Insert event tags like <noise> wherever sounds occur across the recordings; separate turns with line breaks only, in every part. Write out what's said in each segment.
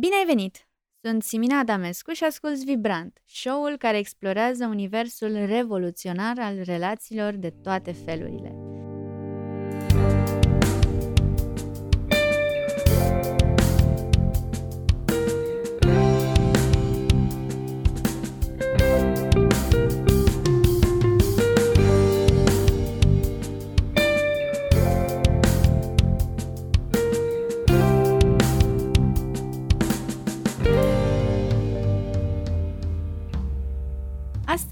Bine ai venit! Sunt Simina Adamescu și asculți Vibrant, show-ul care explorează universul revoluționar al relațiilor de toate felurile.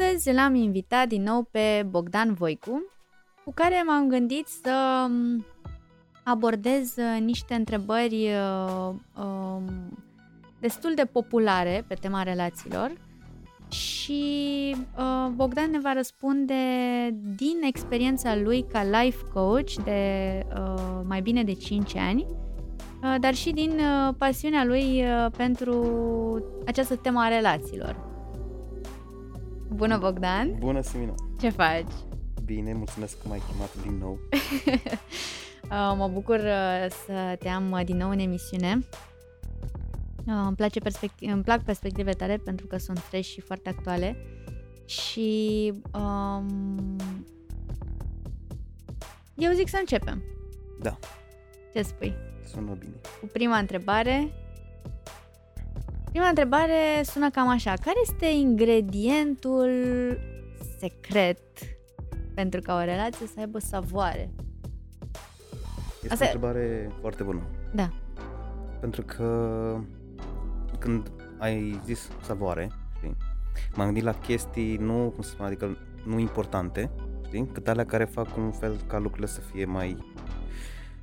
Astăzi l-am invitat din nou pe Bogdan Voicu, cu care m-am gândit să um, abordez uh, niște întrebări uh, um, destul de populare pe tema relațiilor și uh, Bogdan ne va răspunde din experiența lui ca life coach de uh, mai bine de 5 ani, uh, dar și din uh, pasiunea lui uh, pentru această temă a relațiilor. Bună, Bogdan!
Bună, Simina!
Ce faci?
Bine, mulțumesc că m-ai chemat din nou. <laughs>
Uh, mă bucur uh, să te am uh, din nou în emisiune. Îmi, place perspectiv- îmi plac perspectivele tale pentru că sunt fresh și foarte actuale. Și um, eu zic să începem.
Da.
Ce spui?
Sună bine.
Cu prima întrebare, Prima întrebare sună cam așa. Care este ingredientul secret pentru ca o relație să aibă savoare?
Este
Asta-
o întrebare foarte bună.
Da.
Pentru că când ai zis savoare, știi, m-am gândit la chestii nu, cum să spun, adică nu importante, știi, cât alea care fac un fel ca lucrurile să fie mai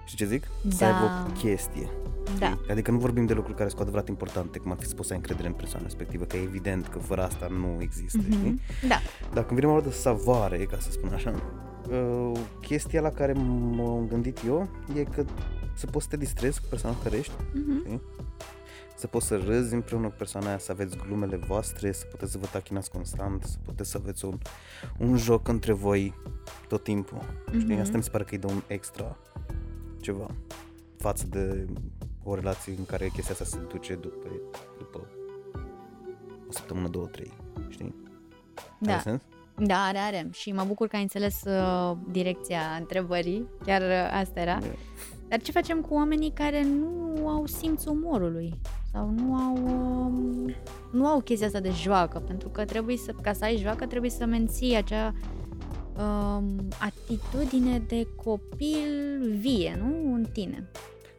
știi ce zic? Să
Da.
aibă o chestie.
Da.
știi? Adică nu vorbim de lucruri care sunt cu adevărat importante, cum ar fi să poți să ai încredere în persoana respectivă, că e evident că fără asta nu există, știi?
Mhm. Da.
Dar când vine vorba de savoare, ca să spun așa, uh, chestia la care m-am gândit eu e că să poți să te distrezi cu persoana cu care ești,
Mhm.
știi? Să poți să râzi împreună cu persoana aia, să aveți glumele voastre, să puteți să vă tachinați constant, să puteți să aveți un, un joc între voi tot timpul. Știi?
Mhm.
Asta mi se pare că îi dă un extra ceva față de o relație în care chestia asta se duce după, după o săptămână, două, trei. Știi?
Da.
Are sens?
Da, are, are. Și mă bucur că ai înțeles uh, direcția întrebării. Chiar uh, asta era.
Da.
Dar ce facem cu oamenii care nu au simțul umorului? Sau nu au, um, nu au chestia asta de joacă? Pentru că trebuie să, ca să ai joacă, trebuie să menții acea um, atitudine de copil vie, nu? În tine.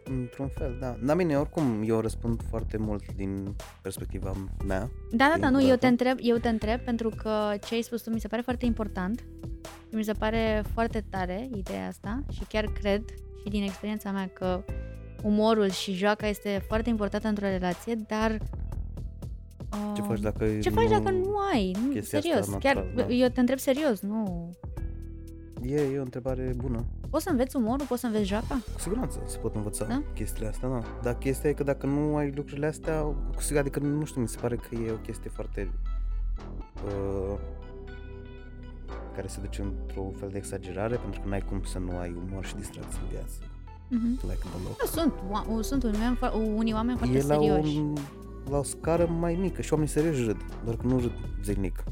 Într-un fel, da. Dar bine, oricum, eu răspund foarte mult din perspectiva mea.
Da, da, da, nu, eu
Odată.
te întreb, eu te întreb pentru că ce ai spus tu mi se pare foarte important și mi se pare foarte tare ideea asta și chiar cred și din experiența mea că umorul și joaca este foarte importantă într-o relație, dar
Ce
uh,
faci dacă
ce faci dacă nu ai? Nu,
chestia asta
serios, chiar
natural, da.
eu te întreb serios, nu.
E, e o întrebare bună.
Poți să înveți umorul, poți să înveți joaca?
Cu siguranță se pot învăța
Da?
chestiile astea, da. Dar chestia e că dacă nu ai lucrurile astea, cu siguranță, adică nu știu, mi se pare că e o chestie foarte... Uh, care se duce într-un fel de exagerare, pentru că n-ai cum să nu ai umor și distracție în viață.
Mhm.
Like deloc.
Da, sunt, oa- sunt unii oameni, fo- unii oameni foarte
E la,
serioși.
un, la o scară mai mică și oamenii serioși râd, doar că nu râd zilnic.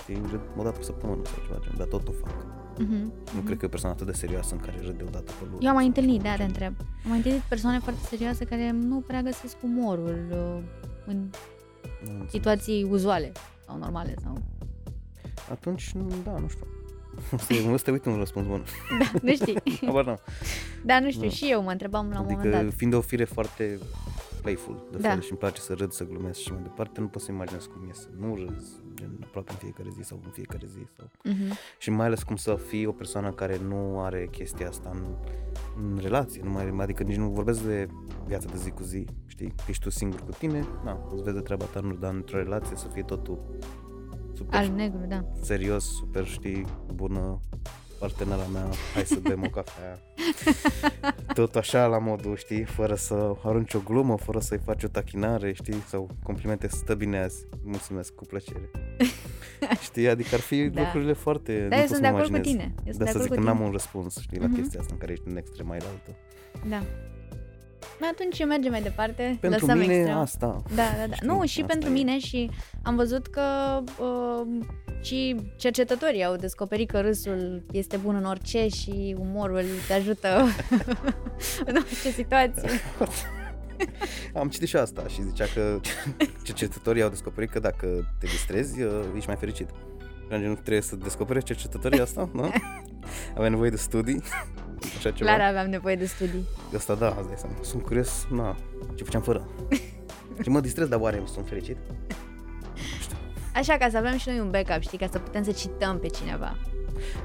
Știi, râd o dată pe săptămână sau ceva, gen, dar tot o fac.
Mhm,
Nu
mhm.
cred că e o persoană atât de serioasă în care râde o dată pe lună.
Eu am mai întâlnit,
sau
da, te
ceva.
întreb. Am mai întâlnit persoane foarte serioase care nu prea găsesc umorul uh, în
Nu înțeleg.
situații uzuale sau normale. sau.
Atunci, nu- da, nu știu. <laughs> O să, o să te uit un răspuns bun. <laughs>
Da, nu știi. <laughs>
Habar n-am.
Da, nu știu,
Da.
și eu mă întrebam la un moment
Adică,
dat.
fiind o fire foarte playful, de
Da.
fel, și îmi place să râd, să glumesc și mai departe, nu pot să imaginez cum e să nu râzi, gen, aproape în fiecare zi sau în fiecare zi. Sau...
Mhm.
Și mai ales cum să fii o persoană care nu are chestia asta în, în relație, nu mai, adică nici nu vorbesc de viața de zi cu zi, știi, că ești tu singur cu tine, na, îți vezi de treaba ta, nu, dar într-o relație să fie totul super
Alb-negru, da.
serios, super, știi, bună partenera mea, hai să bem o cafea. <laughs> <laughs> Tot așa la modul, știi, fără să arunci o glumă, fără să-i faci o tachinare, știi, sau complimente, stă bine azi, mulțumesc, cu plăcere. <laughs> știi, adică ar fi
Da.
lucrurile foarte...
Da,
nu
eu
pot
sunt
să
de
mă
acord cu
imaginez.
tine. Eu sunt
De
de
asta
acord
zic
cu
că n-am
tine.
un răspuns, știi, la
Mhm.
chestia asta în care ești în extrema altă.
Da. Atunci mergem mai departe.
Pentru
lăsăm
mine
extrem.
asta.
Da, da, da.
Știi, <laughs>
nu, și
asta
pentru
e.
mine și am văzut că uh, și cercetătorii au descoperit că râsul este bun în orice și umorul te ajută <laughs> în orice situație.
Am citit și asta și zicea că <laughs> cercetătorii au descoperit că dacă te distrezi, uh, ești mai fericit. Și nu trebuie să descopere cercetătorii asta, nu? <laughs> Avea nevoie de studii, așa ceva.
Clar aveam nevoie de studii.
De asta da, îți dai seama. Sunt curios, na, ce făceam fără. <laughs> și mă distrez, dar oare sunt fericit?
Așa ca să avem și noi un backup, știi, ca să putem să cităm pe cineva.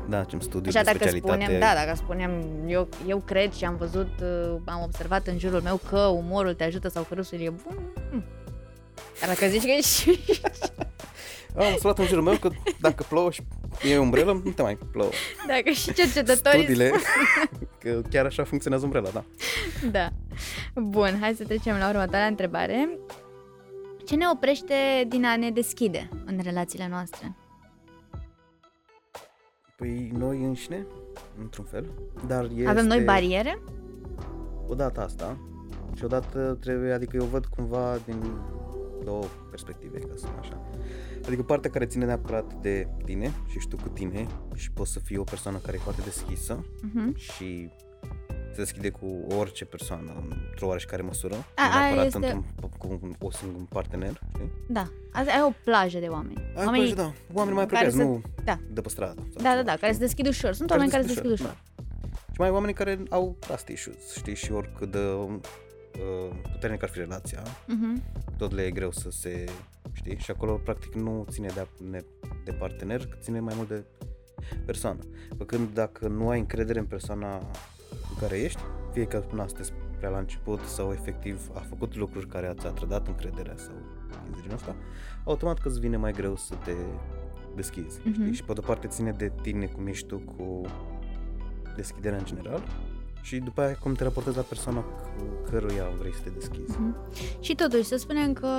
Da, ce studiu
Așa
de
dacă
specialitate.
spunem, da, dacă spunem, eu, eu cred și am văzut, uh, am observat în jurul meu că umorul te ajută sau că râsul e bun, mm. dar dacă zici că ești... <laughs>
Am observat în jurul meu că dacă plouă și e umbrelă, nu te mai plouă.
dacă și cercetătorii
Studiile, <laughs> că chiar așa funcționează umbrela, da.
Da. Bun, hai să trecem la următoarea întrebare. Ce ne oprește din a ne deschide în relațiile noastre?
Păi noi înșine, într-un fel, dar este...
Avem noi bariere?
Odată asta și odată trebuie, adică eu văd cumva din două perspective, ca să spun așa. Adică partea care ține neapărat de tine și știu cu tine și poți să fii o persoană care e foarte deschisă
Uh-huh.
și se deschide cu orice persoană într-o oareșcare măsură.
A,
nu
aia
neapărat
este-
într-un, cu un, o singur partener, știi?
Da. Asta ai o plajă de oameni.
Ai
Oamenii,
Oamenii, da, oameni mai
care
apropiați,
să-
nu
da.
de pe stradă. sau
Da, da,
ceva.
da, care se deschid ușor. Sunt
Care
oameni
se
care se
deschid
deschid
ușor,
ușor.
Și mai ai oamenii care au trust issues, știi, și oricât de uh, puternic ar fi relația,
Uh-huh.
tot le e greu să se, știi, și acolo practic nu ține de, de, de partener, cât ține mai mult de persoană. Pe când dacă nu ai încredere în persoana cu care ești, fie că nu sunteți prea la început sau efectiv a făcut lucruri care ți-a trădat încrederea sau chestii de genul ăsta, automat că îți vine mai greu să te deschizi,
Mhm.
știi? Și pe de-o parte ține de tine cum ești tu cu deschiderea în general și după aia cum te raportezi la persoana cu căruia vrei să te deschizi.
Mhm. Și totuși, să spunem că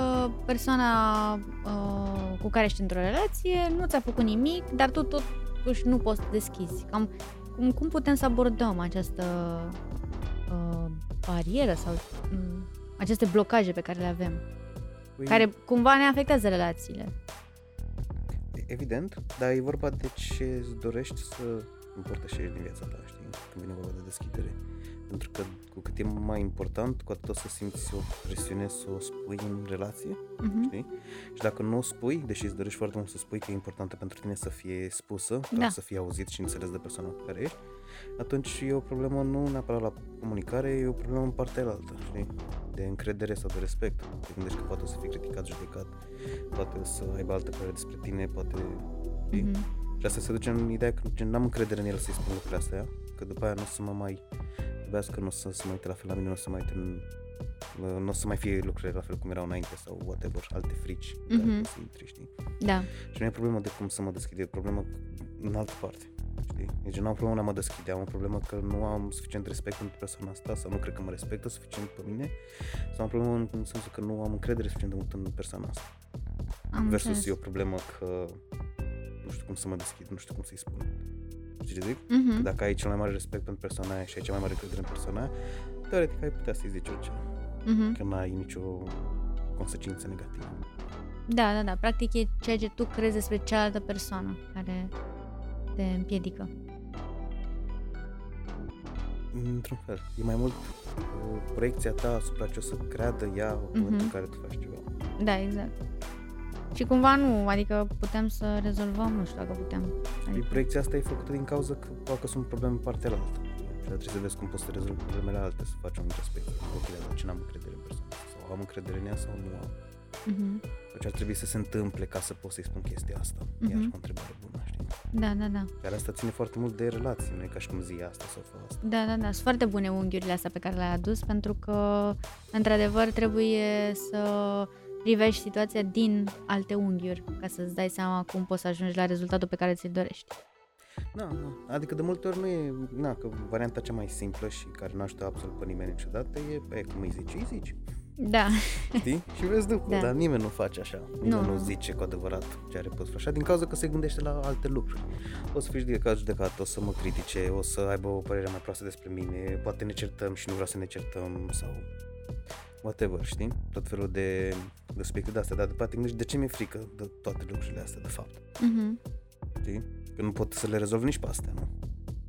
persoana uh, cu care ești într-o relație nu ți-a făcut nimic, dar tu totuși nu poți să te deschizi. Cam cum, cum putem să abordăm această uh, barieră sau um, aceste blocaje pe care le avem,
Păi,
care cumva ne afectează relațiile?
Evident, dar e vorba de ce îți dorești să împărtășești din viața ta, știi, când vine vorba de deschidere. Pentru că cu cât e mai important, cu atât o să simți o presiune să o spui în relație,
Uh-huh.
știi? Și dacă nu o spui, deși îți dorești foarte mult să spui că e importantă pentru tine să fie spusă,
Da.
da. să fie auzit și înțeles de persoana cu care ești, atunci e o problemă nu neapărat la comunicare, e o problemă în partea altă, știi? De încredere sau de respect. Te gândești că poate o să fii criticat, judecat, poate o să aibă altă părere despre tine, poate... Știi?
Uh-huh.
Și asta se duce în ideea că gen, n-am încredere în el să-i spun lucrurile astea, că după aia nu o să mă mai iubească, nu o să se mai uite la fel la mine, nu o să mai uite în, nu o să mai fie lucrurile la fel cum erau înainte sau whatever, alte frici în care
Mhm.
poți să intri, știi?
Da.
Și nu e problemă de cum să mă deschid, e problemă în altă parte. Știi? Deci nu am problemă în a mă deschide, am o problemă că nu am suficient respect pentru persoana asta sau nu cred că mă respectă suficient pe mine sau am o problemă în, în sensul că nu am încredere suficient de mult în persoana asta.
Am
Versus
înțeles.
e o problemă că nu știu cum să mă deschid, nu știu cum să-i spun. Știi ce zic?
Mhm.
Că dacă ai cel mai mare respect pentru persoana aia și ai cea mai mare încredere în persoana aia, teoretic ai putea să-i zici orice.
Mhm.
Că n-ai nicio consecință negativă.
Da, da, da. Practic e ceea ce tu crezi despre cealaltă persoană care te împiedică.
Într-un fel. E mai mult uh, proiecția ta asupra ce o să creadă ea în momentul
Mhm.
în care tu faci ceva.
Da, exact. Și cumva nu, adică putem să rezolvăm, nu știu dacă putem.
Adică...
Adică,
Proiecția asta e făcută din cauza că poate că sunt probleme în partea altă. Și trebuie să vezi cum poți să rezolvi problemele alte, să faci un introspecție. Ok, dar de ce n-am încredere în persoana asta? Sau am încredere în ea sau nu am?
uh-huh.
Sau ce ar trebui să se întâmple ca să pot să-i spun chestia asta?
Mhm.
Iar o întrebare bună, știi?
Da, da, da.
Iar asta ține foarte mult de relații, nu e ca și cum zi asta sau fă asta.
Da, da, da. Sunt foarte bune unghiurile astea pe care le-ai adus pentru că, într-adevăr, trebuie să privești situația din alte unghiuri ca să-ți dai seama cum poți să ajungi la rezultatul pe care ți-l dorești.
Da, da. Adică de multe ori nu e, na, că varianta cea mai simplă și care nu ajută absolut pe nimeni niciodată e, e cum îi zici, îi zici.
Da.
Știi? Și vezi după,
Da.
dar nimeni nu face așa. Nimeni
Nu,
nu,
nu.
zice cu adevărat ce are pus așa, din cauza că se gândește la alte lucruri. O să fii judecat, judecat, o să mă critique, o să aibă o părere mai proastă despre mine, poate ne certăm și nu vreau să ne certăm sau whatever, știi? Tot felul de, de subiecte de astea, dar după aceea te gândești de ce mi-e frică de toate lucrurile astea, de fapt.
Mhm.
Știi? Că nu pot să le rezolv nici pe astea, nu?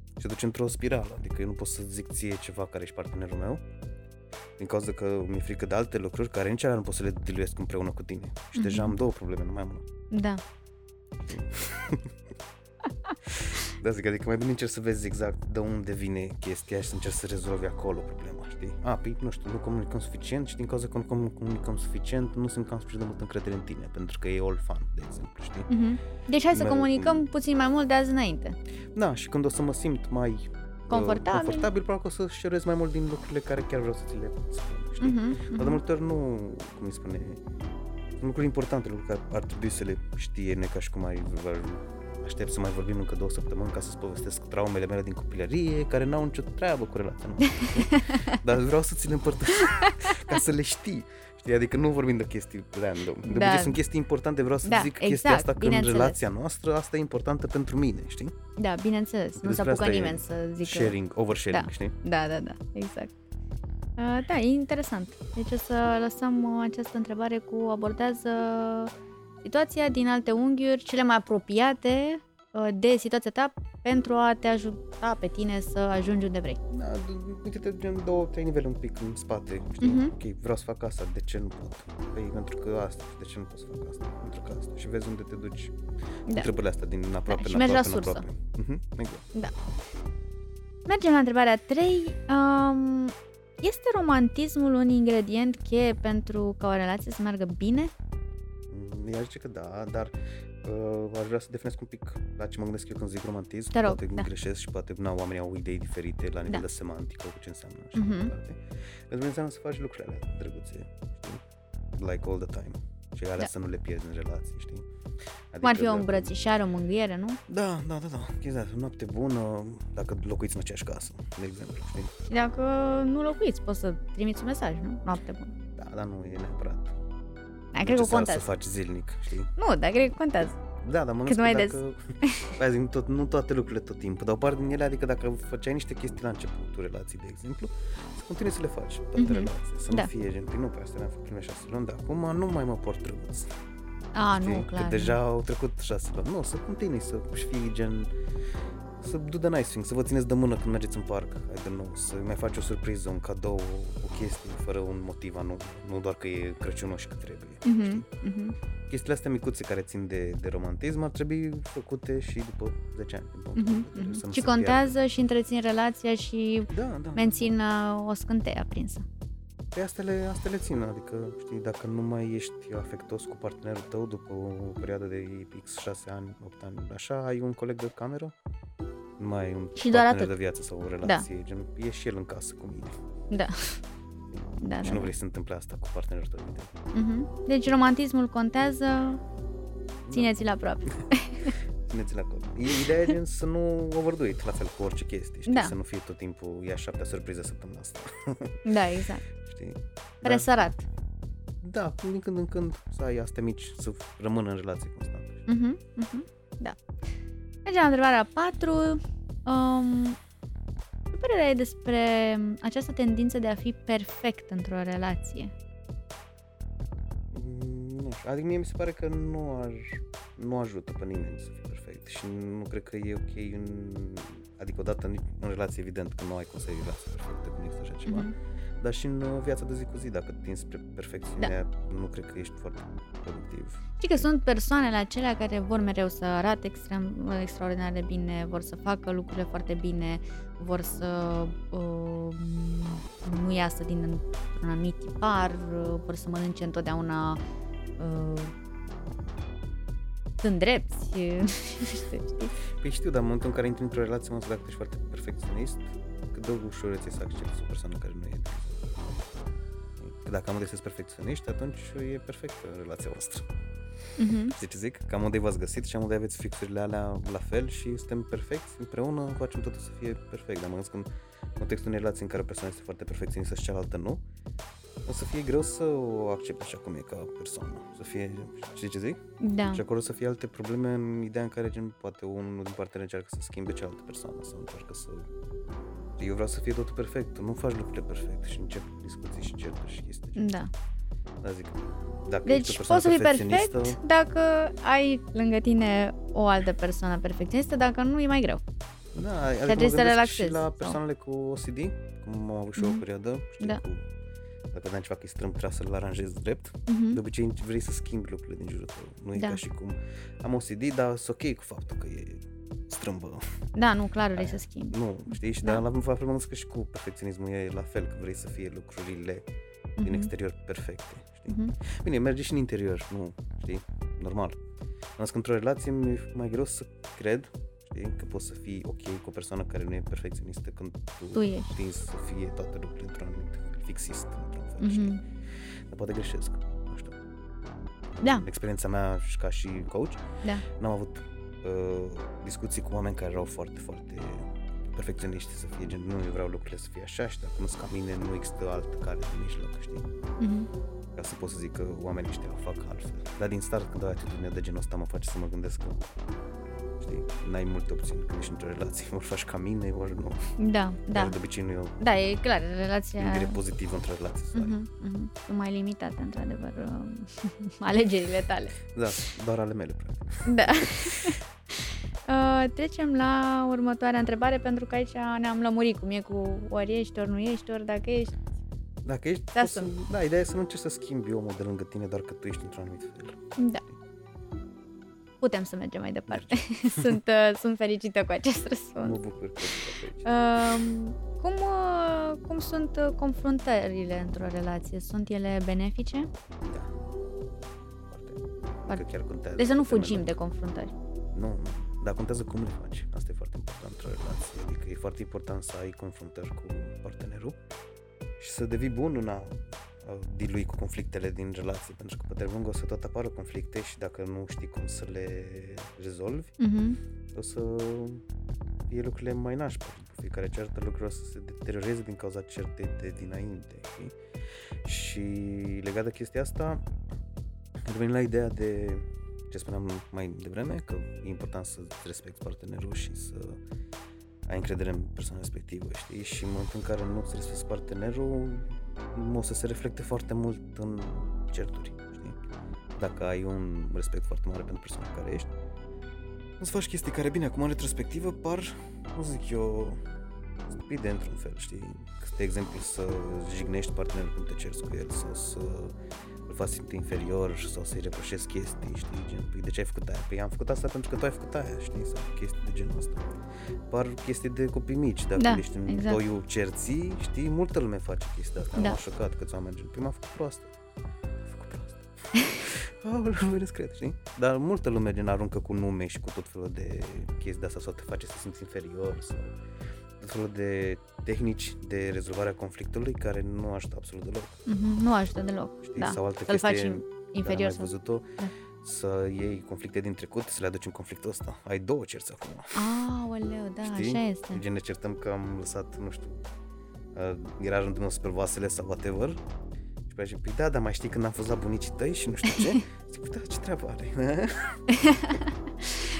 Și se duce într-o spirală, adică eu nu pot să zic ție ceva care ești partenerul meu, din cauza că mi-e frică de alte lucruri care nici alea nu pot să le diluiesc împreună cu tine. Și deja
Mhm.
am două probleme, nu mai am una.
Da. <laughs>
Da, zic, adică mai bine încerc să vezi exact de unde vine chestia și să încerc să rezolvi acolo problema, știi? A, păi, nu știu, nu comunicăm suficient și din cauza că nu com- comunicăm suficient, nu simt că am suficient de multă încredere în tine, pentru că e all fun, de exemplu, știi?
Mhm. Deci hai să
Merg-
comunicăm puțin mai mult de azi înainte.
Da, și când o să mă simt mai uh,
Confortabil.
confortabil probabil că o să șerez mai mult din lucrurile care chiar vreau să ți le spun, știi?
Mhm,
Dar de
mhm.
multe ori nu, cum îi spune, sunt lucruri importante, lucruri care ar trebui să le știe, nu e ca și cum ai aștept să mai vorbim încă două săptămâni ca să-ți povestesc traumele mele din copilărie, care n-au nicio treabă cu relația noastră. știi? <laughs> Dar vreau să ți le împărtășesc ca să le știi. Știi? Adică nu vorbim de chestii random. De
Da.
obicei sunt chestii importante, vreau să
Da,
zic chestia
exact,
asta că în
bineînțeles.
relația noastră asta e importantă pentru mine, știi?
Da, bineînțeles. Nu se
Despre
apucă
asta e
nimeni să zică...
Sharing, oversharing,
Da.
știi?
Da, da, da, exact. Uh, da, e interesant. Deci o să lăsăm uh, această întrebare cu abordează situația din alte unghiuri cele mai apropiate uh, de situația ta pentru a te ajuta pe tine să ajungi unde vrei.
Da, d- uite-te gen două, trei nivele un pic în spate, știi?
Mhm.
Ok, vreau să fac asta, de ce nu pot? Păi pentru că asta, de ce nu pot să fac asta? Pentru că asta. Și vezi unde te duci
Da.
întrebările astea din aproape
Da, și
în
mergi la
aproape, în
sursă.
aproape. Mhm, exact.
Mergem la întrebarea 3. Um, este romantismul un ingredient cheie pentru ca o relație să meargă bine?
Mm, Ea zice că da, dar uh, aș vrea să definesc un pic la ce mă gândesc eu când zic romantism.
Te rog,
poate
da.
greșesc și poate na, oamenii au idei diferite la nivel
Da.
de semantică cu ce înseamnă și
Mhm.
mai departe. Pentru mine înseamnă să faci lucrurile alea drăguțe, știi? Like all the time. Și alea
Da.
să nu le pierzi în relație, știi? Adică
Cum ar fi o
dacă-
îmbrățișare, o mângâiere, nu?
Da, da, da, da. Chestia asta, noapte bună, dacă locuiți în aceeași casă, de exemplu, știi?
Și dacă nu locuiți, poți să trimiți un mesaj, nu? Noapte bună.
Da, dar nu e neapărat.
Da, cred că
necesar
contează.
să faci zilnic, știi?
Nu, dar cred că contează.
Da, dar mă
Cât
gândesc
mai
că
des.
dacă... Aia zic, tot, nu toate lucrurile tot timpul, dar o parte din ele, adică dacă făceai niște chestii la începutul relației, de exemplu, să continui să le faci pe toată
Mhm.
relația, să
Da.
nu fie gen, păi nu, pe asta le-am făcut prime șase luni, dar acum nu mai mă port drăguț.
A,
știi?
nu, clar.
Că deja au trecut șase luni. Nu, să continui, să fii gen să do the nice thing, să vă țineți de mână când mergeți în parc, I don't know, să mai faci o surpriză, un cadou, o, o chestie fără un motiv anume, nu doar că e Crăciunul și că trebuie.
Mhm,
știi?
mhm.
Chestiile astea micuțe care țin de, de romantism ar trebui făcute și după 10 ani. din punctul
Mhm,
meu de vedere,
mhm.
să nu
Și
se
contează și întrețin relația și
piardă. Da, da.
mențin uh, o scânteie aprinsă.
Pe astea le, astea le țin, adică, știi, dacă nu mai ești afectos cu partenerul tău după o perioadă de X 6 ani, 8 ani, așa, ai un coleg de cameră? Nu mai ai un
Și doar
partener
atât. Da.
de viață sau o relație, gen, e și el în casă cu mine.
Da. Da,
și
da,
nu
da.
vrei să se întâmple asta cu partenerul tău, evident.
Mhm. Deci romantismul contează, țineți-l aproape. <laughs>
Țineți-l acolo. E ideea e gen să nu overdo it, la fel cu orice chestie, știi?
Da.
Să nu fie tot timpul, ia șaptea surpriză săptămâna asta, <laughs>
Da, exact.
știi?
Răsărat.
Da, din când în când să ai astea mici, să rămână în relație constantă.
Mhm, mhm. Da. Mergem la întrebarea 4. Um, ce părere ai despre această tendință de a fi perfect într-o relație?
Mm, Nu știu, adică mie mi se pare că nu, ar, nu ajută pe nimeni să fie perfect și nu cred că e ok în, adică odată în, în relație evident că nu ai cum să ai relație perfectă, când există așa ceva,
Mhm.
Dar și în uh, viața de zi cu zi, dacă tinzi spre perfecțiune, nu cred că ești foarte productiv.
Știi că sunt persoanele acelea care vor mereu să arate extrem, extraordinar de bine, vor să facă lucrurile foarte bine, vor să uh, nu iasă din un anumit tipar, uh, vor să mănânce întotdeauna uh, sunt drepți, știi? <laughs>
Păi știu, dar în momentul în care intri într-o relație, mă, dacă ești foarte perfecționist, cât de ușor ți să accepti o persoană care nu e. de exemplu. Că dacă amândoi sunteți perfecționiști, atunci e perfectă relația voastră.
Mhm.
Știi ce zic? Că amândoi v-ați găsit și amândoi aveți fixurile alea la fel și suntem perfecți împreună, facem totul să fie perfect. Dar mă gândesc în contextul unei relații în care o persoană este foarte perfecționistă și cealaltă nu, o să fie greu să o accept așa cum e ca persoană. Să fie, știi ce zic?
Da.
Și acolo să fie alte probleme în ideea în care gen, poate unul din parteneri încearcă să schimbe cealaltă persoană sau încearcă să... Eu vreau să fie totul perfect, tu nu faci lucrurile perfect și încep discuții și certuri și chestii. de genul.
Da.
Da, zic, dacă
Deci
ești o persoană
poți să fii
perfecționistă,
perfect dacă ai lângă tine o altă persoană perfecționistă, dacă nu e mai greu.
Da, adică
trebuie
mă
să
gândesc
relaxezi,
și la
sau-
persoanele cu OCD, cum am avut și eu o
Mhm.
perioadă, știi,
Da.
cu, dacă vedeam ceva că e strâmb, trebuia să-l aranjezi drept.
Mhm.
De obicei vrei să schimbi lucrurile din jurul tău. Nu e
Da.
ca și cum am OCD, dar sunt ok cu faptul că e strâmbă.
Da, nu, clar vrei
Aia.
să schimbi.
Nu, știi? Și
Da.
dar la fel mă gândesc că și cu perfecționismul e la fel, că vrei să fie lucrurile din
Mhm.
exterior perfecte, știi?
Mhm.
Bine, merge și în interior, nu, știi? Normal. Însă într-o relație mi-e mai greu să cred, știi, că poți să fii ok cu o persoană care nu e perfecționistă când tu,
Tu ești.
știi să fie toate lucrurile într-un anumit fel, fixist, într-un fel, știi?
Mhm.
Dar poate greșesc, nu știu.
Da,
Experiența mea și ca și coach,
da.
n-am avut uh, discuții cu oameni care erau foarte, foarte perfecționiști să fie gen, nu, eu vreau lucrurile să fie așa și dacă nu sunt ca mine, nu există altă cale de mijloc, știi?
Mhm.
Ca să pot să zic că oamenii ăștia o fac altfel. Dar din start, când ai atitudine de genul ăsta, mă face să mă gândesc că știi, n-ai multe opțiuni când ești într-o relație. <laughs> Ori faci ca mine, ori nu.
Da, da.
Ori de obicei nu e o
Da, e clar, relația...
gândire pozitivă într-o relație. să ai.
Mhm, mhm. Sunt mai limitate, într-adevăr, um, <laughs> alegerile tale.
Da, doar ale mele, practic.
Da. <laughs> Uh, trecem la următoarea întrebare, pentru că aici ne-am lămurit cum e cu ori ești, ori nu ești, ori dacă ești.
Dacă ești,
Da,
poți să,
sunt.
da, ideea e să nu încerci să schimbi omul de lângă tine doar că tu ești într-un anumit fel.
Da. Putem să mergem mai departe. <laughs> sunt, uh, sunt fericită cu acest
Mă
răspuns.
bucur că ești aici.
Um, cum, uh, cum sunt uh, confruntările într-o relație? Sunt ele benefice?
Da. Foarte.
Foarte.
Că chiar contează.
Deci să nu
pe termen
fugim
lung.
de confruntări.
Nu, nu. Dar contează cum le faci. Asta e foarte important într-o relație. Adică e foarte important să ai confruntări cu partenerul și să devii bun în a a dilui cu conflictele din relație. Pentru că pe termen lung o să tot apară conflicte și dacă nu știi cum să le rezolvi,
Mhm.
o să fie lucrurile mai nașpa. După fiecare ceartă lucrurile o să se deterioreze din cauza certei de dinainte. Știi? Și legat de chestia asta, revenim la ideea de ce spuneam mai devreme, că e important să respecti partenerul și să ai încredere în persoana respectivă, știi? Și în momentul în care nu îți respecti partenerul, o să se reflecte foarte mult în certuri, știi? Dacă ai un respect foarte mare pentru persoana care ești, îți faci chestii care, bine, acum în retrospectivă par, nu zic eu, stupide într-un fel, știi? De exemplu, să jignești partenerul când te cerți cu el sau să îl faci simte inferior sau să-i reproșezi chestii, știi? Gen, păi de ce ai făcut aia? Păi am făcut asta pentru că tu ai făcut aia, știi? Sau chestii de genul ăsta. Par chestii de copii mici, dacă
Da,
ești în
exact.
toiul cerții, știi? Multă lume face chestia asta.
Da.
M-a șocat câți oameni gen, păi m-a făcut proastă. M-a făcut proastă. <laughs> Aoleu, nu cred, știi? Dar multă lume gen aruncă cu nume și cu tot felul de chestii de asta sau te face să te simți inferior sau tot felul de tehnici de rezolvare a conflictului care nu ajută absolut deloc.
Mhm. Nu ajută deloc.
Știi?
Da.
Sau altă
Să-l faci
chestie
in-
care am
inferior.
mai
Sau...
văzut-o,
Da.
să iei conflicte din trecut, să le aduci în conflictul ăsta. Ai două cerți acum.
Aoleu, da,
Știi?
așa este.
Gen ne certăm că am lăsat, nu știu, uh, era rândul meu spre vasele sau whatever. Și pe aia zice, păi da, dar mai știi când am fost la bunicii tăi și nu știu ce? <laughs> Zic, păi da, ce treabă are? <laughs>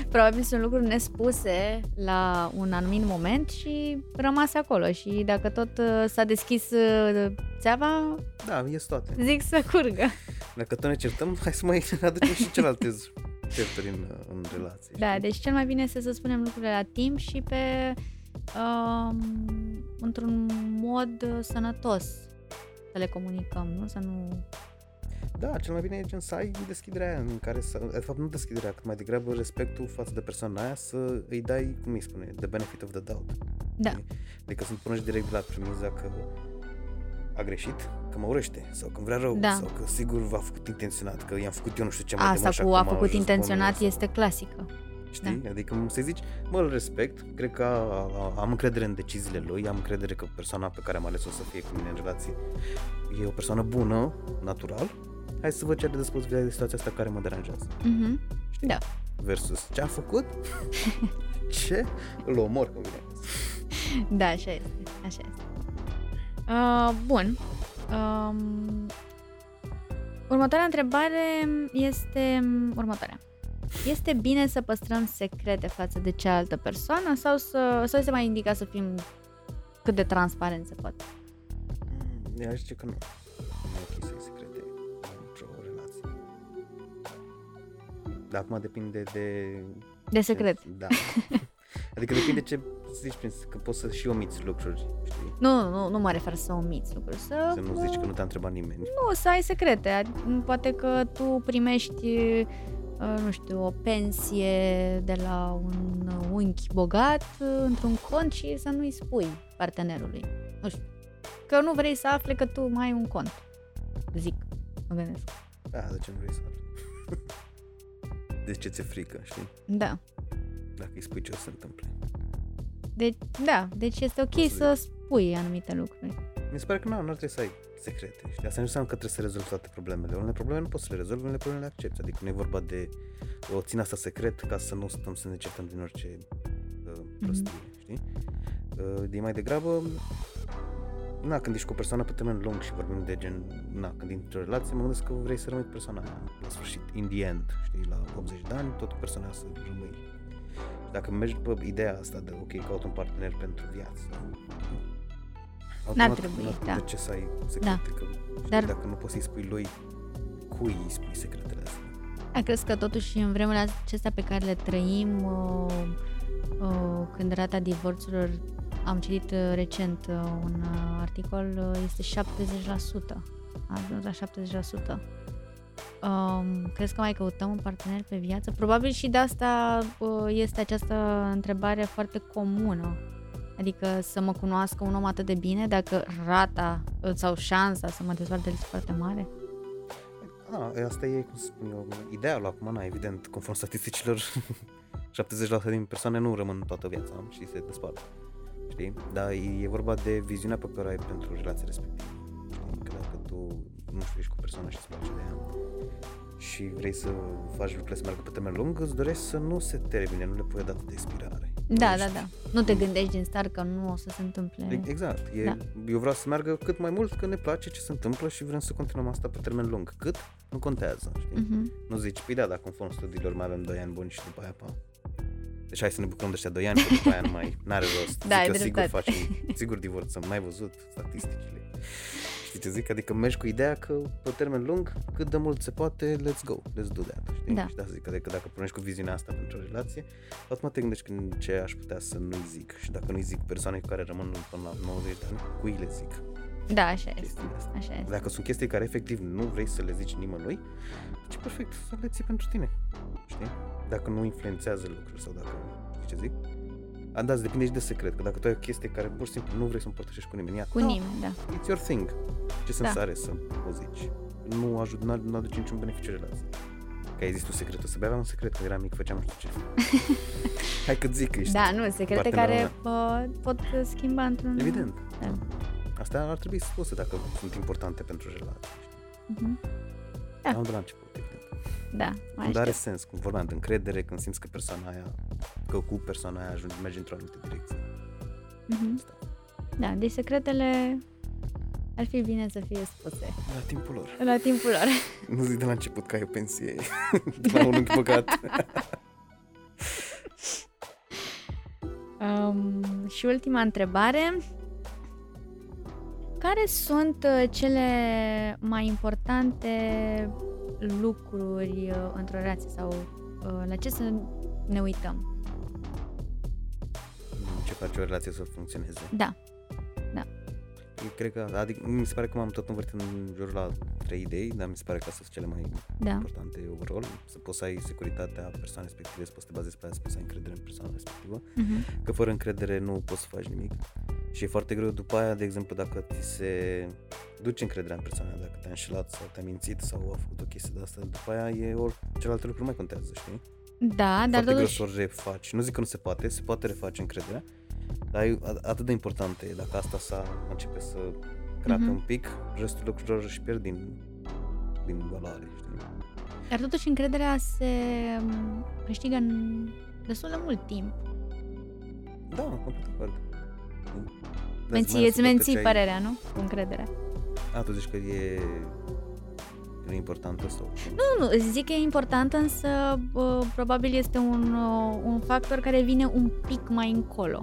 Probabil sunt lucruri nespuse la un anumit moment și rămase acolo. Și dacă tot uh, s-a deschis uh, țeava,
da, ies toate.
zic să curgă.
Dacă tot ne certăm, hai să mai <laughs> aducem și celelalte certuri în, în relație.
Da,
știi?
deci cel mai bine este să spunem lucrurile la timp și pe um, într-un mod uh, sănătos să le comunicăm, nu? Să nu...
Da, cel mai bine e gen să ai deschiderea aia în care să, de fapt nu deschiderea, cât mai degrabă respectul față de persoana aia să îi dai, cum îi spune, the benefit of the doubt.
Da.
Știi? Adică să nu punești direct de la premiza că a greșit, că mă urăște sau că îmi vrea rău
Da.
sau că sigur v-a făcut intenționat, că i-am făcut eu nu știu ce mai de
Asta
mult și
cu
acum
a
a
făcut
ajuns pe
intenționat
unul
este clasică.
Știi? Da. Adică să zici, mă, îl respect, cred că a, a, am încredere în deciziile lui, am încredere că persoana pe care am ales-o să fie cu mine în relație e o persoană bună, natural, hai să văd ce are de spus vis-a-vis de situația asta care mă deranjează.
Mhm.
Știi?
Da.
Versus ce a făcut, <laughs> ce îl omor cum vine.
Da, așa este. Așa este. Uh, bun. Um, următoarea întrebare este următoarea. Este bine să păstrăm secrete față de cealaltă persoană sau să, sau este mai indicat să fim cât de transparent se poate?
Mm, Eu aș zice că nu. Nu e ok să ai secrete într-o relație. Dar acum depinde de...
De secret.
Da. <laughs> Adică depinde ce zici, prin- că poți să și omiți lucruri, știi?
Nu, nu, nu mă refer să omiți lucruri, să,
Să nu zici că nu te-a întrebat nimeni.
Nu, să ai secrete. Ad- Poate că tu primești, uh, nu știu, o pensie de la un unchi bogat uh, într-un cont și să nu-i spui partenerului. Nu știu. Că nu vrei să afle că tu mai ai un cont. Zic, mă gândesc.
Da, de ce nu vrei să afli? <laughs> De ce ți-e frică, știi?
Da.
Dacă îi spui ce o să se întâmple.
Deci, da, deci este ok
Poți să
să spui anumite lucruri.
Mi se pare că nu, nu ar trebui să ai secrete, știi? Asta nu înseamnă că trebuie să rezolvi toate problemele. Unele probleme nu poți să le rezolvi, unele probleme le accepti. Adică nu e vorba de o țin asta secret ca să nu stăm să ne certăm din orice uh, prostie, știi? Uh, e mai degrabă Na, când ești cu o persoană pe termen lung și vorbim de gen, na, când intri într-o relație, mă gândesc că vrei să rămâi cu persoana aia la sfârșit, in the end, știi, la 80 de ani, tot cu persoana aia să rămâi. Și dacă mergi pe ideea asta de, ok, caut un partener pentru viață, automat
trebui,
n-ar-
da.
De ce să ai secrete? Că, știi,
Dar-
dacă nu poți să-i spui lui, cui îi spui secretele astea?
Da, crezi că totuși în vremurile acestea pe care le trăim, uh, uh, când rata divorțurilor, am citit uh, recent uh, un uh, articol, uh, este 70%. A ajuns la 70%. Um, crezi că mai căutăm un partener pe viață? Probabil și de asta uh, este această întrebare foarte comună. Adică să mă cunoască un om atât de bine dacă rata uh, sau șansa să mă dezvolte este foarte mare?
Ah, asta e, cum să spun eu, idealul acum, na, evident, conform statisticilor, <laughs> 70% din persoane nu rămân toată viața și se despart. Știi? Dar e, e vorba de viziunea pe care o ai pentru relația respectivă. Știi? Că dacă tu, nu știu, ești cu o persoană și îți place de ea și vrei să faci lucrurile să meargă pe termen lung, îți dorești să nu se termine, nu le pui o dată de expirare.
Da,
Ești-
da, da. Nu te gândești din start că nu o să se întâmple.
E- Exact. E,
Da.
Eu vreau să meargă cât mai mult, că ne place ce se întâmplă și vrem să continuăm asta pe termen lung. Cât? Nu contează, știi?
Mhm.
Nu zici, păi da, dar conform studiilor mai avem 2 ani buni și după aia, pa. Deci hai să ne bucurăm de ăștia 2 ani, că după aia nu mai n-are rost. <laughs>
Da,
zic
ai
eu, sigur
dreptate.
facem, sigur divorțăm, n-ai văzut statisticile. Știi ce zic? Adică mergi cu ideea că pe termen lung, cât de mult se poate, let's go, let's do that, știi?
Da.
Și de asta zic, adică dacă pornești cu viziunea asta pentru o relație, automat te gândești când ce aș putea să nu-i zic. Și dacă nu-i zic persoanei cu care rămân până la 90 de ani, cui le zic?
Da, așa este.
chestiile astea.
Așa este.
Dacă sunt chestii care efectiv nu vrei să le zici nimănui, ce perfect, să le ții pentru tine. Știi? Dacă nu influențează lucruri sau dacă, știi ce zic? A, da, îți depinde și de secret, că dacă tu ai o chestie care pur și simplu nu vrei să o împărtășești cu nimeni, ia,
Cu
da,
nimeni, da.
It's your thing. Ce sens
Da.
are să o zici? Nu, ajut, nu, nu aduce niciun beneficiu relației. Că ai zis tu secretul, să aveam un secret, că eram mic, făceam nu știu ce. <laughs> Hai că zic că ești.
Da, nu, secrete
partenerul
care uh, pot schimba într-un...
Evident.
Da.
Asta ar trebui spuse dacă sunt importante pentru relație.
Mhm. Da.
Am de la început, evident.
Da, mai
Când are
aștept.
sens, cum vorbeam de încredere, când simți că persoana aia, că cu persoana aia ajungi, mergi într-o anumită direcție.
Mhm.
Asta.
Da, deci secretele ar fi bine să fie spuse
La timpul lor.
la timpul lor. <laughs>
Nu zic de la început că ai o pensie <laughs> de la un unchi bogat.
Um, și ultima întrebare. Care sunt uh, cele mai importante lucruri uh, într-o relație sau uh, la ce să ne uităm?
Ce face o relație să funcționeze?
Da,
Eu cred că, adică mi se pare că m-am tot învârtit în jurul la trei idei, dar mi se pare că astea sunt cele mai
da.
importante overall. Să poți să ai securitatea persoanei respective, să poți să te bazezi pe aia, să poți să ai încredere în persoana respectivă.
Mhm.
Că fără încredere nu poți să faci nimic. Și e foarte greu după aia, de exemplu, dacă ți se duce încrederea în persoana, aia, dacă te-a înșelat sau te-a mințit sau a făcut o chestie de asta, după aia e ori celelalte lucruri nu mai contează, știi?
Da, dar
foarte greu
totuși...
să o refaci. Nu zic că nu se poate, se poate reface încrederea, dar e a- atât de important e dacă asta să începe să crape
Mhm.
un pic, restul lucrurilor își pierd din, din valoare, știi?
Dar totuși încrederea se um, câștigă în destul de mult timp.
Da, complet de acord. Da,
Menții,
mai ales
îți
odată
menții
ce ai-
părerea, nu? Cu încrederea.
A, tu zici că e, nu e importantă sau...
Nu, nu, zic că e important, însă uh, probabil este un, uh, un factor care vine un pic mai încolo.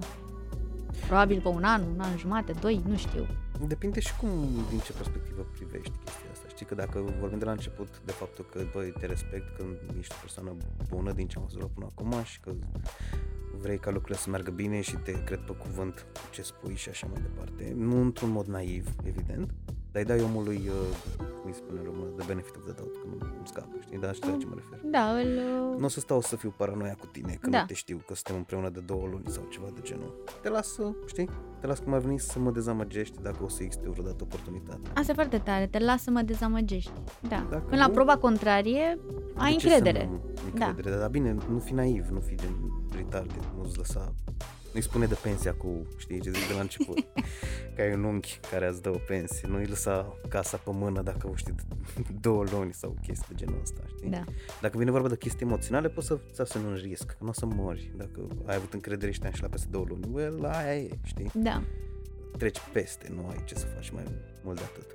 Probabil pe un an, un an jumate, doi, nu știu.
Depinde și cum, din ce perspectivă privești chestia asta. Știi că dacă vorbim de la început de faptul că, băi, te respect, că ești o persoană bună din ce am văzut până acum și că vrei ca lucrurile să meargă bine și te cred pe cuvânt ce spui și așa mai departe. Nu într-un mod naiv, evident, dar îi dai omului, uh, cum îi spune în română, the benefit of the doubt, că nu, nu scapă, știi? Dar știi la ce mă refer.
Da, îl...
Nu o să stau să fiu paranoia cu tine, că
Da.
nu te știu, că suntem împreună de două luni sau ceva de genul. Te las să, știi? Te las cum ar veni să mă dezamăgești dacă o să existe vreodată oportunitate.
Asta e foarte tare, te lasă să mă dezamăgești. Da.
Dacă
Până la
nu-
proba contrarie, ai
De ce
încredere.
Să nu am încredere? Da. Dar bine, nu fi naiv, nu fi din retarded, nu-ți lăsa... Nu-i spune de pensia cu, știi ce zic de la început, <laughs> că ai un unchi care îți dă o pensie, nu-i lăsa casa pe mână dacă, știi, <laughs> două luni sau chestii de genul ăsta, știi?
Da.
Dacă vine vorba de chestii emoționale, poți să ți asumi un risc, că nu o să mori dacă ai avut încredere și te-ai înșelat peste două luni. Well, aia e, știi?
Da.
Treci peste, nu ai ce să faci mai mult de atât.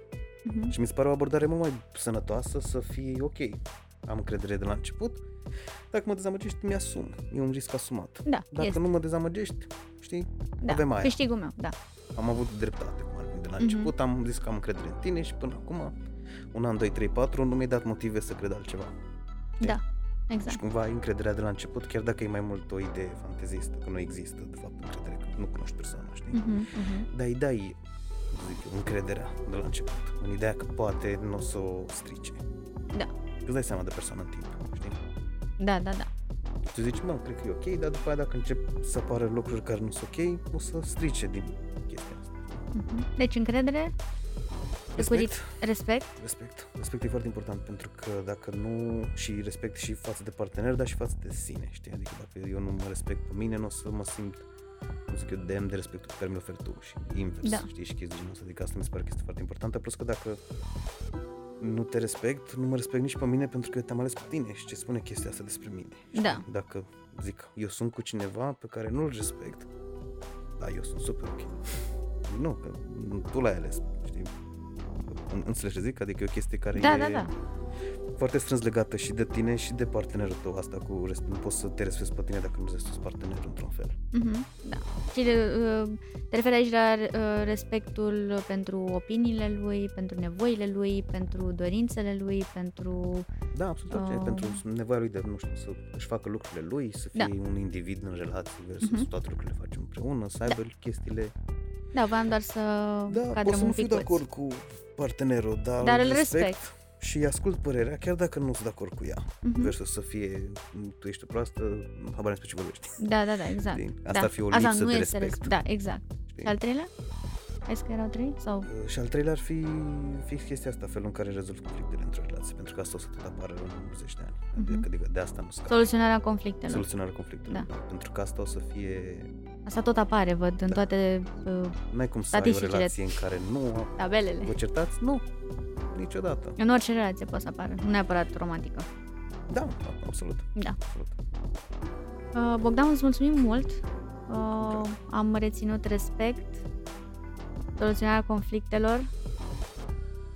Mhm.
Și mi se pare o abordare mult mai sănătoasă să fie ok. Am încredere de la început. Dacă mă dezamăgești, mi-asum. E un risc asumat.
Da,
Dacă
este.
nu mă dezamăgești, știi,
Da.
avem aia.
Câștigul meu, da.
Am avut dreptate, cum ar fi de la
Mhm.
început. Am zis că am încredere în tine și până acum, un an, doi, trei, patru, nu mi-ai dat motive să cred altceva.
Da.
Și
Exact.
cumva ai încrederea de la început, chiar dacă e mai mult o idee fantezistă, că nu există, de fapt, încredere, că nu cunoști persoana, știi?
Mhm, mhm.
Dar îi dai, zic eu, încrederea de la început. În ideea că poate nu o să o strice.
Da.
Îți dai seama de persoană în timp, știi?
Da, da, da.
Tu zici, mă, cred că e ok, dar după aia dacă încep să apară lucruri care nu sunt ok, o să strice din chestia asta.
Mhm. Deci încredere,
Respect,
respect.
respect. Respect e foarte important pentru că dacă nu, și respect și față de partener, dar și față de sine, știi? Adică dacă eu nu mă respect pe mine, nu o să mă simt cum zic eu, demn de respectul pe care mi-l oferi tu și invers,
Da.
știi, și chestii de genul ăsta. Adică asta mi se pare că este foarte importantă, plus că dacă nu te respect, nu mă respect nici pe mine pentru că eu te-am ales pe tine și ce spune chestia asta despre mine. știi?
Da.
Dacă zic, eu sunt cu cineva pe care nu-l respect, da, eu sunt super ok. Nu, că tu l-ai ales, știi? În- Înțelegi ce zic? Adică e o chestie care
Da,
e
da, da.
Foarte strâns legată și de tine și de partenerul tău. Asta cu res- nu poți să te respecti pe tine dacă nu respecti partenerul într-un fel.
Mhm, Da. Și uh, te referi aici la uh, respectul pentru opiniile lui, pentru nevoile lui, pentru dorințele lui, pentru...
Da, absolut orice.
Um.
Pentru nevoia lui de, nu știu, să își facă lucrurile lui, să fie
Da.
un individ în relație versus
Mhm.
toate lucrurile le facem împreună, să aibă chestiile...
Da, voiam doar să
Da, pot
cadrăm
să
un
nu fiu
pic
de acord cu partenerul, dar,
Dar îl
respect,
respect.
Și îi ascult părerea, chiar dacă nu sunt de acord cu ea.
Mhm.
Versus să fie, tu ești o proastă, habar despre ce vorbești.
Da, da, da, exact.
Știi? Asta
da.
ar fi o
Asta
lipsă
nu
de
este
respect.
res- Da, exact.
Știi?
Și al treilea? Ai zis că erau trei? Sau...
Uh, Și al treilea ar fi fix chestia asta, felul în care rezolvi conflictele într-o relație, pentru că asta o să tot apară în zeci de ani.
Mhm.
Adică de, de asta nu scap.
Soluționarea conflictelor.
Soluționarea conflictelor.
Da.
Pentru că asta o să fie...
Asta tot apare, văd, în
Da.
toate uh,
N-ai cum să ai o
Statisticile.
relație în care nu
tabelele.
vă certați? Nu. Niciodată.
În orice relație poate să apară, nu neapărat romantică.
Da, absolut.
Da.
absolut.
Uh, Bogdan, îți mulțumim mult. Uh, am reținut respect, soluționarea conflictelor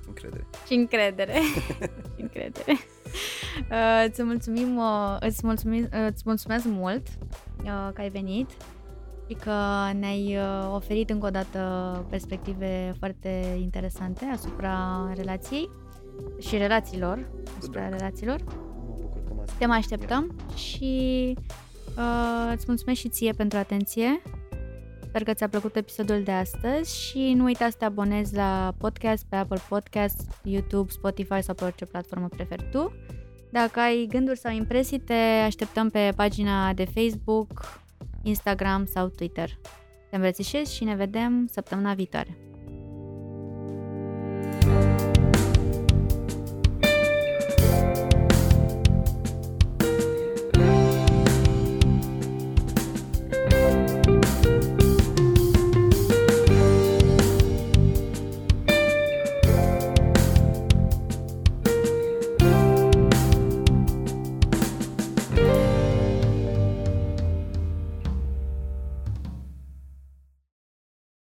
Încredere.
și încredere. <laughs> și încredere. Uh, îți mulțumim, uh, îți, mulțumim, uh, îți mulțumesc mult uh, că ai venit și că ne-ai uh, oferit încă o dată perspective foarte interesante asupra relației și relațiilor, asupra
drag.
relațiilor.
Mă bucur că m-ați
Te mai așteptăm și uh, îți mulțumesc și ție pentru atenție. Sper că ți-a plăcut episodul de astăzi și nu uita să te abonezi la podcast pe Apple Podcast, YouTube, Spotify sau pe orice platformă preferi tu. Dacă ai gânduri sau impresii, te așteptăm pe pagina de Facebook, Instagram sau Twitter. Te îmbrățișez și ne vedem săptămâna viitoare.